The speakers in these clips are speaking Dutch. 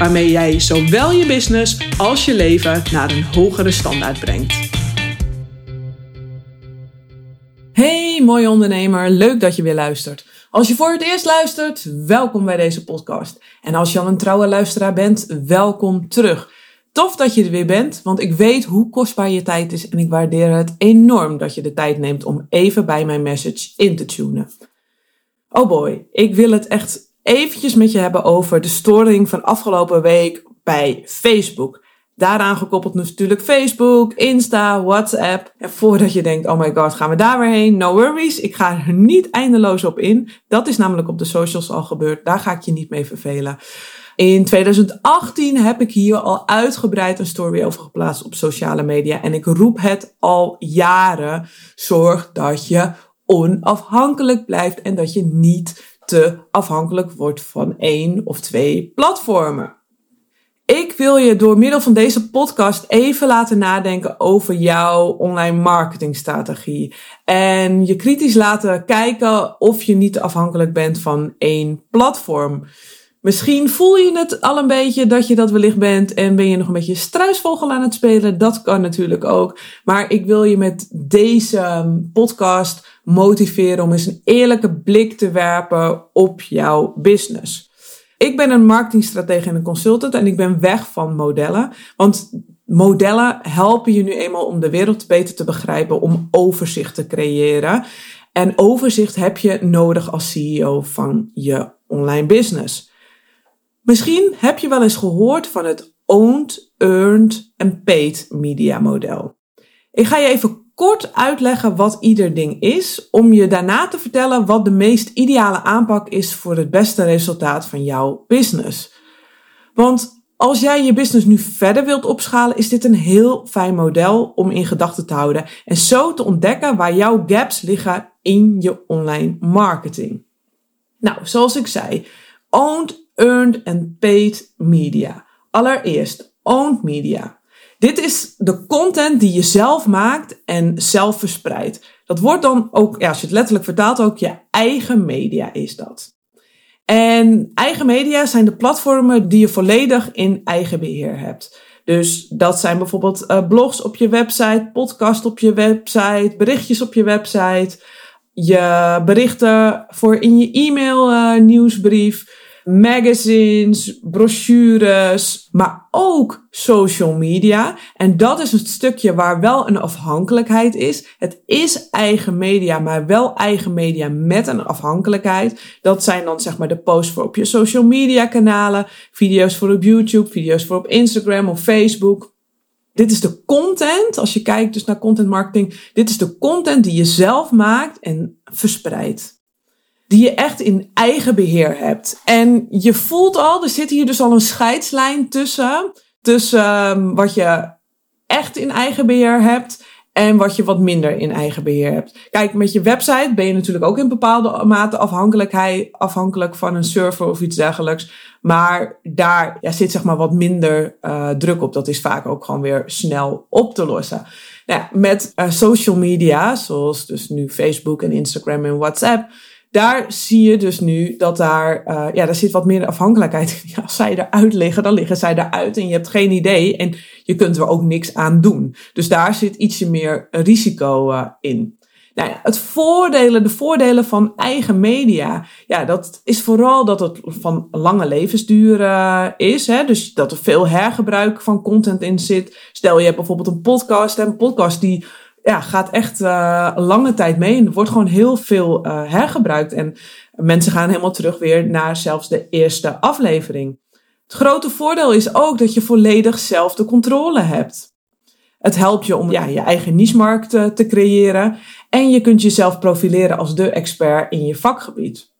waarmee jij zowel je business als je leven naar een hogere standaard brengt. Hey mooie ondernemer, leuk dat je weer luistert. Als je voor het eerst luistert, welkom bij deze podcast. En als je al een trouwe luisteraar bent, welkom terug. Tof dat je er weer bent, want ik weet hoe kostbaar je tijd is en ik waardeer het enorm dat je de tijd neemt om even bij mijn message in te tunen. Oh boy, ik wil het echt eventjes met je hebben over de storing van afgelopen week bij Facebook. Daaraan gekoppeld natuurlijk Facebook, Insta, WhatsApp. En voordat je denkt, oh my god, gaan we daar weer heen? No worries, ik ga er niet eindeloos op in. Dat is namelijk op de socials al gebeurd. Daar ga ik je niet mee vervelen. In 2018 heb ik hier al uitgebreid een story over geplaatst op sociale media. En ik roep het al jaren. Zorg dat je onafhankelijk blijft en dat je niet te afhankelijk wordt van één of twee platformen. Ik wil je door middel van deze podcast even laten nadenken over jouw online marketingstrategie. En je kritisch laten kijken of je niet afhankelijk bent van één platform. Misschien voel je het al een beetje dat je dat wellicht bent en ben je nog een beetje struisvogel aan het spelen. Dat kan natuurlijk ook. Maar ik wil je met deze podcast motiveren om eens een eerlijke blik te werpen op jouw business. Ik ben een marketingstratege en een consultant en ik ben weg van modellen. Want modellen helpen je nu eenmaal om de wereld beter te begrijpen, om overzicht te creëren. En overzicht heb je nodig als CEO van je online business. Misschien heb je wel eens gehoord van het owned, earned en paid media model. Ik ga je even kort uitleggen wat ieder ding is, om je daarna te vertellen wat de meest ideale aanpak is voor het beste resultaat van jouw business. Want als jij je business nu verder wilt opschalen, is dit een heel fijn model om in gedachten te houden en zo te ontdekken waar jouw gaps liggen in je online marketing. Nou, zoals ik zei, owned, earned en paid media. Allereerst, owned media. Dit is de content die je zelf maakt en zelf verspreidt. Dat wordt dan ook, ja, als je het letterlijk vertaalt, ook je eigen media is dat. En eigen media zijn de platformen die je volledig in eigen beheer hebt. Dus dat zijn bijvoorbeeld uh, blogs op je website, podcast op je website, berichtjes op je website, je berichten voor in je e-mail uh, nieuwsbrief, magazines, brochures, maar ook social media. En dat is het stukje waar wel een afhankelijkheid is. Het is eigen media, maar wel eigen media met een afhankelijkheid. Dat zijn dan zeg maar de posts voor op je social media kanalen, video's voor op YouTube, video's voor op Instagram of Facebook. Dit is de content, als je kijkt dus naar content marketing, dit is de content die je zelf maakt en verspreidt die je echt in eigen beheer hebt. En je voelt al, er zit hier dus al een scheidslijn tussen, tussen um, wat je echt in eigen beheer hebt en wat je wat minder in eigen beheer hebt. Kijk, met je website ben je natuurlijk ook in bepaalde mate afhankelijkheid, afhankelijk van een server of iets dergelijks. Maar daar ja, zit zeg maar wat minder uh, druk op. Dat is vaak ook gewoon weer snel op te lossen. Nou, met uh, social media, zoals dus nu Facebook en Instagram en WhatsApp, daar zie je dus nu dat daar, uh, ja, daar zit wat meer afhankelijkheid. Ja, als zij eruit liggen, dan liggen zij eruit en je hebt geen idee en je kunt er ook niks aan doen. Dus daar zit ietsje meer risico uh, in. Nou ja, het voordelen, de voordelen van eigen media, ja, dat is vooral dat het van lange levensduur uh, is. Hè? Dus dat er veel hergebruik van content in zit. Stel je hebt bijvoorbeeld een podcast, een podcast die ja, gaat echt uh, lange tijd mee. En er wordt gewoon heel veel uh, hergebruikt. En mensen gaan helemaal terug weer naar zelfs de eerste aflevering. Het grote voordeel is ook dat je volledig zelf de controle hebt. Het helpt je om ja, je eigen niche-markt te, te creëren. En je kunt jezelf profileren als de expert in je vakgebied.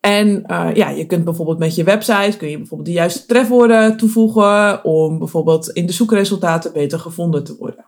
En uh, ja, je kunt bijvoorbeeld met je website kun je bijvoorbeeld de juiste trefwoorden toevoegen om bijvoorbeeld in de zoekresultaten beter gevonden te worden.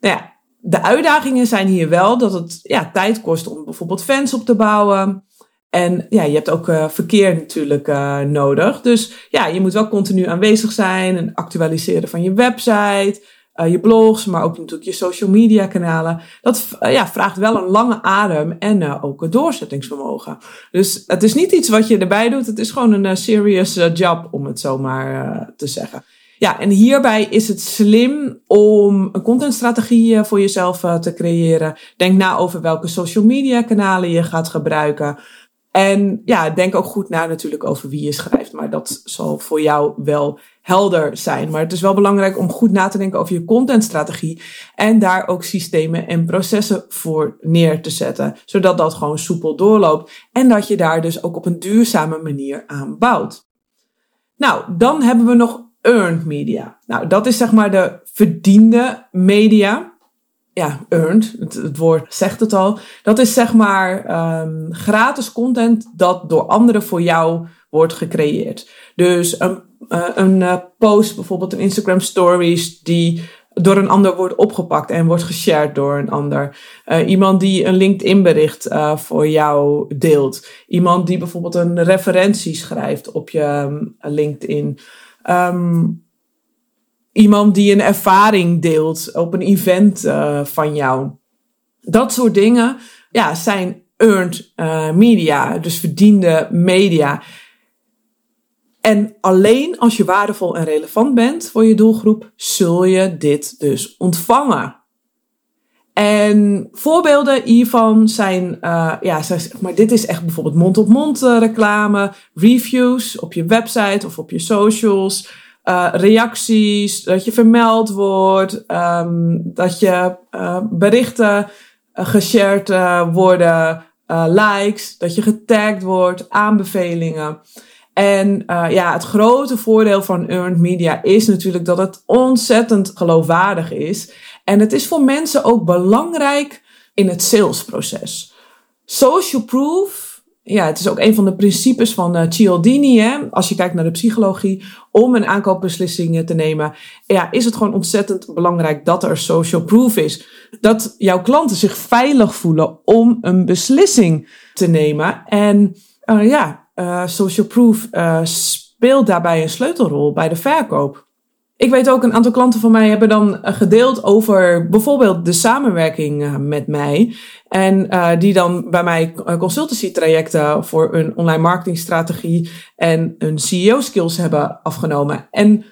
Nou ja, de uitdagingen zijn hier wel dat het ja, tijd kost om bijvoorbeeld fans op te bouwen. En ja, je hebt ook uh, verkeer natuurlijk uh, nodig. Dus ja, je moet wel continu aanwezig zijn en actualiseren van je website, uh, je blogs, maar ook natuurlijk je social media kanalen. Dat ja, vraagt wel een lange adem en ook een doorzettingsvermogen. Dus het is niet iets wat je erbij doet. Het is gewoon een serious job, om het zo maar te zeggen. Ja, en hierbij is het slim om een contentstrategie voor jezelf te creëren. Denk na over welke social media kanalen je gaat gebruiken. En ja, denk ook goed na natuurlijk over wie je schrijft. Maar dat zal voor jou wel helder zijn. Maar het is wel belangrijk om goed na te denken over je contentstrategie. En daar ook systemen en processen voor neer te zetten. Zodat dat gewoon soepel doorloopt. En dat je daar dus ook op een duurzame manier aan bouwt. Nou, dan hebben we nog earned media. Nou, dat is zeg maar de verdiende media ja, earned, het, woord zegt het al. Dat is zeg maar um, gratis content dat door anderen voor jou wordt gecreëerd. Dus een, uh, een uh, post, bijvoorbeeld een Instagram stories, die door een ander wordt opgepakt en wordt geshared door een ander. Uh, iemand die een LinkedIn bericht voor jou deelt. Iemand die bijvoorbeeld een referentie schrijft op je um, LinkedIn. Um, iemand die een ervaring deelt op een event uh, van jou. Dat soort dingen ja, zijn earned media, dus verdiende media. En alleen als je waardevol en relevant bent voor je doelgroep, zul je dit dus ontvangen. En voorbeelden hiervan zijn, uh, ja, maar, dit is echt bijvoorbeeld mond-op-mond -mond reclame, reviews op je website of op je socials, uh, reacties, dat je vermeld wordt, um, dat je berichten geshared worden, likes, dat je getagd wordt, aanbevelingen. En ja, het grote voordeel van earned media is natuurlijk dat het ontzettend geloofwaardig is. En het is voor mensen ook belangrijk in het salesproces. Social proof ja, het is ook een van de principes van uh, Cialdini, hè, als je kijkt naar de psychologie, om een aankoopbeslissing te nemen, ja, is het gewoon ontzettend belangrijk dat er social proof is. Dat jouw klanten zich veilig voelen om een beslissing te nemen. En uh, ja, uh, social proof speelt daarbij een sleutelrol bij de verkoop. Ik weet ook, een aantal klanten van mij hebben dan eh, gedeeld over bijvoorbeeld de samenwerking eh, met mij. En die dan bij mij consultancy trajecten voor een online marketingstrategie en een CEO skills hebben afgenomen. En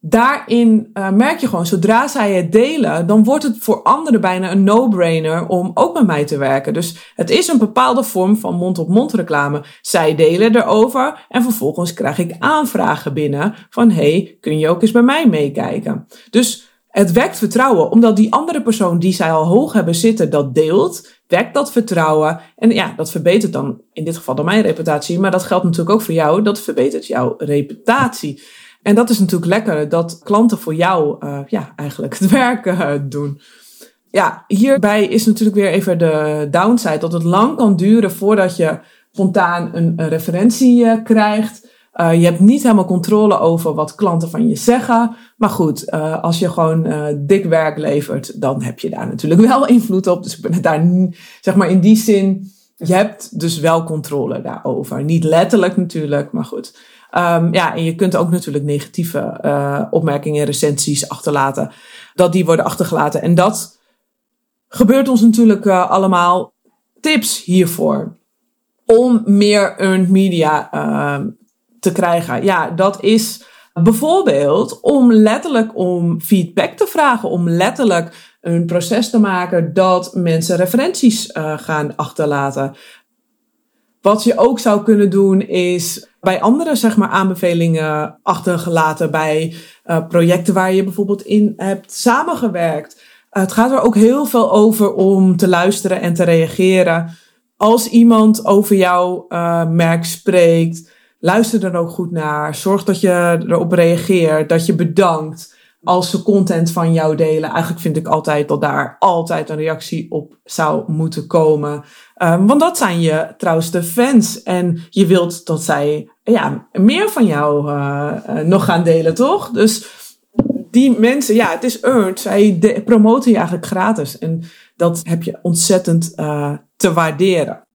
daarin uh, merk je gewoon, zodra zij het delen, dan wordt het voor anderen bijna een no-brainer om ook met mij te werken. Dus het is een bepaalde vorm van mond-op-mond reclame. Zij delen erover en vervolgens krijg ik aanvragen binnen van hey, kun je ook eens bij mij meekijken? Dus het wekt vertrouwen, omdat die andere persoon die zij al hoog hebben zitten dat deelt, wekt dat vertrouwen. En ja, dat verbetert dan in dit geval dan mijn reputatie, maar dat geldt natuurlijk ook voor jou, dat verbetert jouw reputatie. En dat is natuurlijk lekker, dat klanten voor jou uh, ja, eigenlijk het werk uh, doen. Ja, hierbij is natuurlijk weer even de downside dat het lang kan duren voordat je spontaan een, referentie uh, krijgt. je hebt niet helemaal controle over wat klanten van je zeggen. Maar goed, als je gewoon dik werk levert, dan heb je daar natuurlijk wel invloed op. Dus ik ben het daar, zeg maar in die zin, je hebt dus wel controle daarover. Niet letterlijk natuurlijk, maar goed. Um, ja, en je kunt ook natuurlijk negatieve uh, opmerkingen, recensies achterlaten. Dat die worden achtergelaten. En dat gebeurt ons natuurlijk uh, allemaal. Tips hiervoor. Om meer earned media uh, te krijgen. Ja, dat is bijvoorbeeld om letterlijk om feedback te vragen. Om letterlijk een proces te maken dat mensen referenties uh, gaan achterlaten. Wat je ook zou kunnen doen is bij andere zeg maar, aanbevelingen achtergelaten bij uh, projecten waar je bijvoorbeeld in hebt samengewerkt. het gaat er ook heel veel over om te luisteren en te reageren. Als iemand over jouw uh, merk spreekt, luister er ook goed naar. Zorg dat je erop reageert, dat je bedankt. Als ze content van jou delen. Eigenlijk vind ik altijd dat daar altijd een reactie op zou moeten komen. Um, want dat zijn je trouwste fans. En je wilt dat zij ja, meer van jou uh, uh, nog gaan delen, toch? Dus die mensen, ja, het is earned. Zij promoten je eigenlijk gratis. En dat heb je ontzettend uh, te waarderen.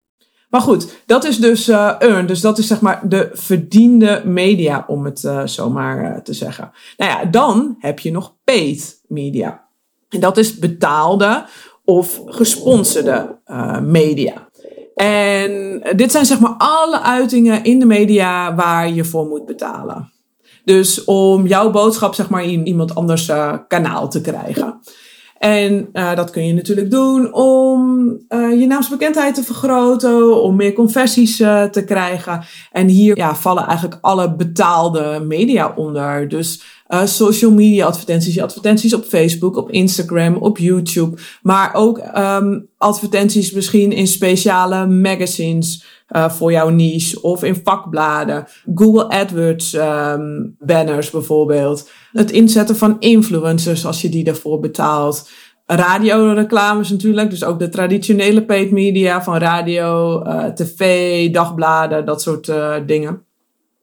Maar goed, dat is dus uh, earned. Dus dat is zeg maar de verdiende media, om het uh, zo maar te zeggen. Nou ja, dan heb je nog paid media. En dat is betaalde of gesponsorde media. En dit zijn zeg maar alle uitingen in de media waar je voor moet betalen. Dus om jouw boodschap zeg maar in iemand anders kanaal te krijgen. En uh, dat kun je natuurlijk doen om uh, je naamsbekendheid te vergroten, om meer conversies uh, te krijgen. En hier ja, vallen eigenlijk alle betaalde media onder. Dus social media advertenties, advertenties op Facebook, op Instagram, op YouTube. Maar ook um, advertenties misschien in speciale magazines uh, voor jouw niche of in vakbladen. Google AdWords um, banners bijvoorbeeld. Het inzetten van influencers als je die daarvoor betaalt. Radioreclames natuurlijk, dus ook de traditionele paid media van radio, uh, tv, dagbladen, dat soort uh, dingen.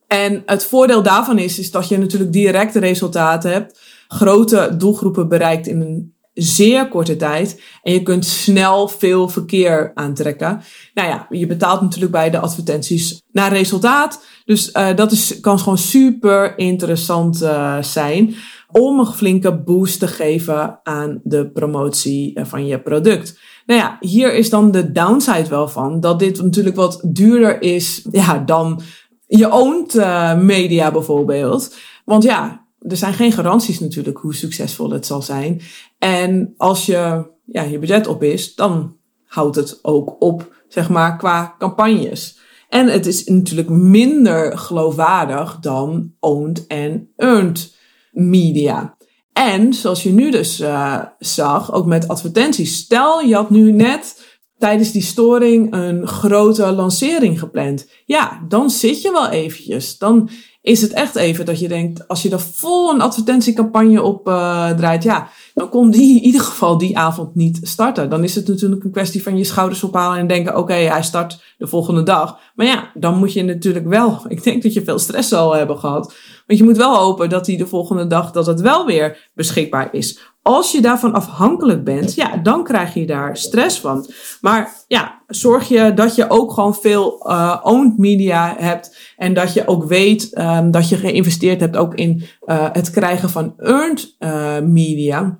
En het voordeel daarvan is, is dat je natuurlijk directe resultaten hebt, grote doelgroepen bereikt in een zeer korte tijd. En je kunt snel veel verkeer aantrekken. Nou ja, je betaalt natuurlijk bij de advertenties naar resultaat. Dus uh, dat is, kan gewoon super interessant uh, zijn om een flinke boost te geven aan de promotie eh, van je product. Nou ja, hier is dan de downside wel van dat dit natuurlijk wat duurder is ja, dan je owned media bijvoorbeeld. Want ja, er zijn geen garanties natuurlijk hoe succesvol het zal zijn. En als je, ja, je budget op is, dan houdt het ook op, zeg maar, qua campagnes. En het is natuurlijk minder geloofwaardig dan owned en earned media. En zoals je nu dus uh, zag, ook met advertenties. Stel, je had nu net tijdens die storing een grote lancering gepland. Ja, dan zit je wel eventjes. Dan is het echt even dat je denkt, als je er vol een advertentiecampagne op uh, draait, ja, dan kon die in ieder geval die avond niet starten. Dan is het natuurlijk een kwestie van je schouders ophalen en denken, oké, hij start de volgende dag. Maar ja, dan moet je natuurlijk wel, ik denk dat je veel stress zal hebben gehad. Want je moet wel hopen dat hij de volgende dag, dat het wel weer beschikbaar is. Als je daarvan afhankelijk bent, ja, dan krijg je daar stress van. Maar ja, zorg je dat je ook gewoon veel uh, owned media hebt. En dat je ook weet um, dat je geïnvesteerd hebt ook in uh, het krijgen van earned uh, media.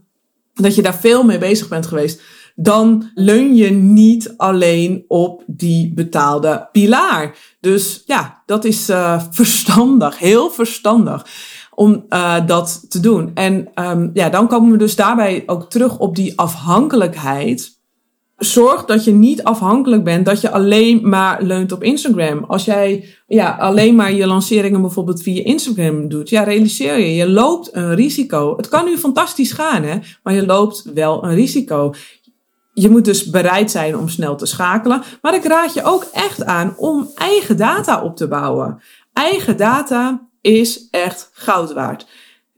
Dat je daar veel mee bezig bent geweest. Dan leun je niet alleen op die betaalde pilaar. Dus ja, dat is verstandig, heel verstandig om uh, dat te doen. En um, ja, dan komen we dus daarbij ook terug op die afhankelijkheid. Zorg dat je niet afhankelijk bent dat je alleen maar leunt op Instagram. Als jij ja, alleen maar je lanceringen bijvoorbeeld via Instagram doet, ja, realiseer je, je loopt een risico. Het kan nu fantastisch gaan, hè, maar je loopt wel een risico. Je moet dus bereid zijn om snel te schakelen. Maar ik raad je ook echt aan om eigen data op te bouwen. Eigen data is echt goud waard.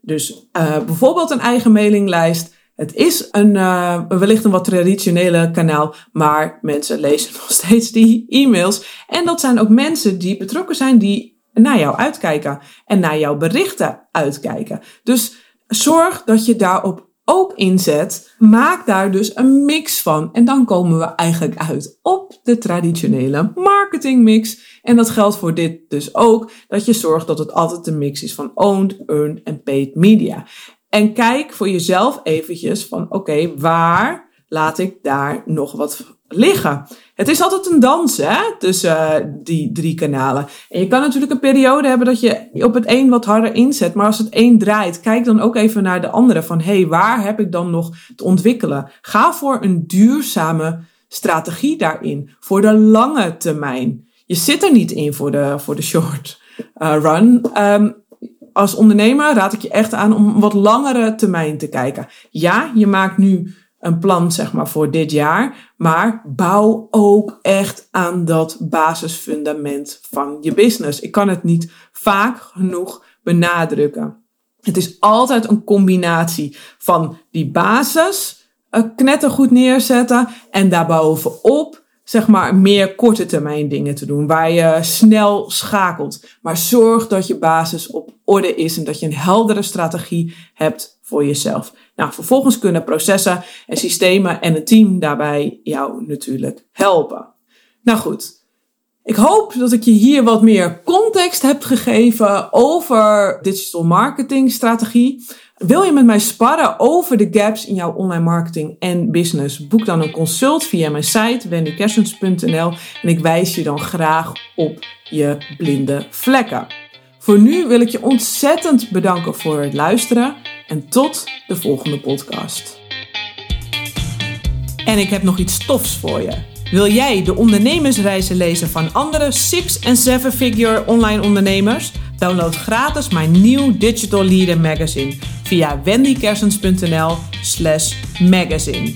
Dus uh, bijvoorbeeld een eigen mailinglijst. Het is een, uh, wellicht een wat traditionele kanaal, maar mensen lezen nog steeds die e-mails. En dat zijn ook mensen die betrokken zijn, die naar jou uitkijken en naar jouw berichten uitkijken. Dus zorg dat je daarop ook inzet, maak daar dus een mix van. En dan komen we eigenlijk uit op de traditionele marketingmix. En dat geldt voor dit dus ook, dat je zorgt dat het altijd een mix is van owned, earned en paid media. En kijk voor jezelf eventjes van oké, okay, waar laat ik daar nog wat liggen. Het is altijd een dans hè, tussen uh, die drie kanalen. En je kan natuurlijk een periode hebben dat je op het een wat harder inzet. Maar als het een draait, kijk dan ook even naar de andere. Van hé, hey, waar heb ik dan nog te ontwikkelen? Ga voor een duurzame strategie daarin. Voor de lange termijn. Je zit er niet in voor de, voor de short uh, run. Um, als ondernemer raad ik je echt aan om wat langere termijn te kijken. Ja, je maakt nu een plan zeg maar voor dit jaar, maar bouw ook echt aan dat basisfundament van je business. Ik kan het niet vaak genoeg benadrukken. Het is altijd een combinatie van die basis uh, knettergoed neerzetten en daarbovenop zeg maar meer korte termijn dingen te doen waar je snel schakelt. Maar zorg dat je basis op orde is en dat je een heldere strategie hebt voor jezelf. Nou, vervolgens kunnen processen en systemen en een team daarbij jou natuurlijk helpen. Nou goed. Ik hoop dat ik je hier wat meer context heb gegeven over digital marketing strategie. Wil je met mij sparren over de gaps in jouw online marketing en business? Boek dan een consult via mijn site wendykersens.nl en ik wijs je dan graag op je blinde vlekken. Voor nu wil ik je ontzettend bedanken voor het luisteren en tot de volgende podcast. En ik heb nog iets tofs voor je. Wil jij de ondernemersreizen lezen van andere 6- en 7-figure online ondernemers? Download gratis mijn nieuw Digital Leader Magazine via wendykersens.nl/magazine.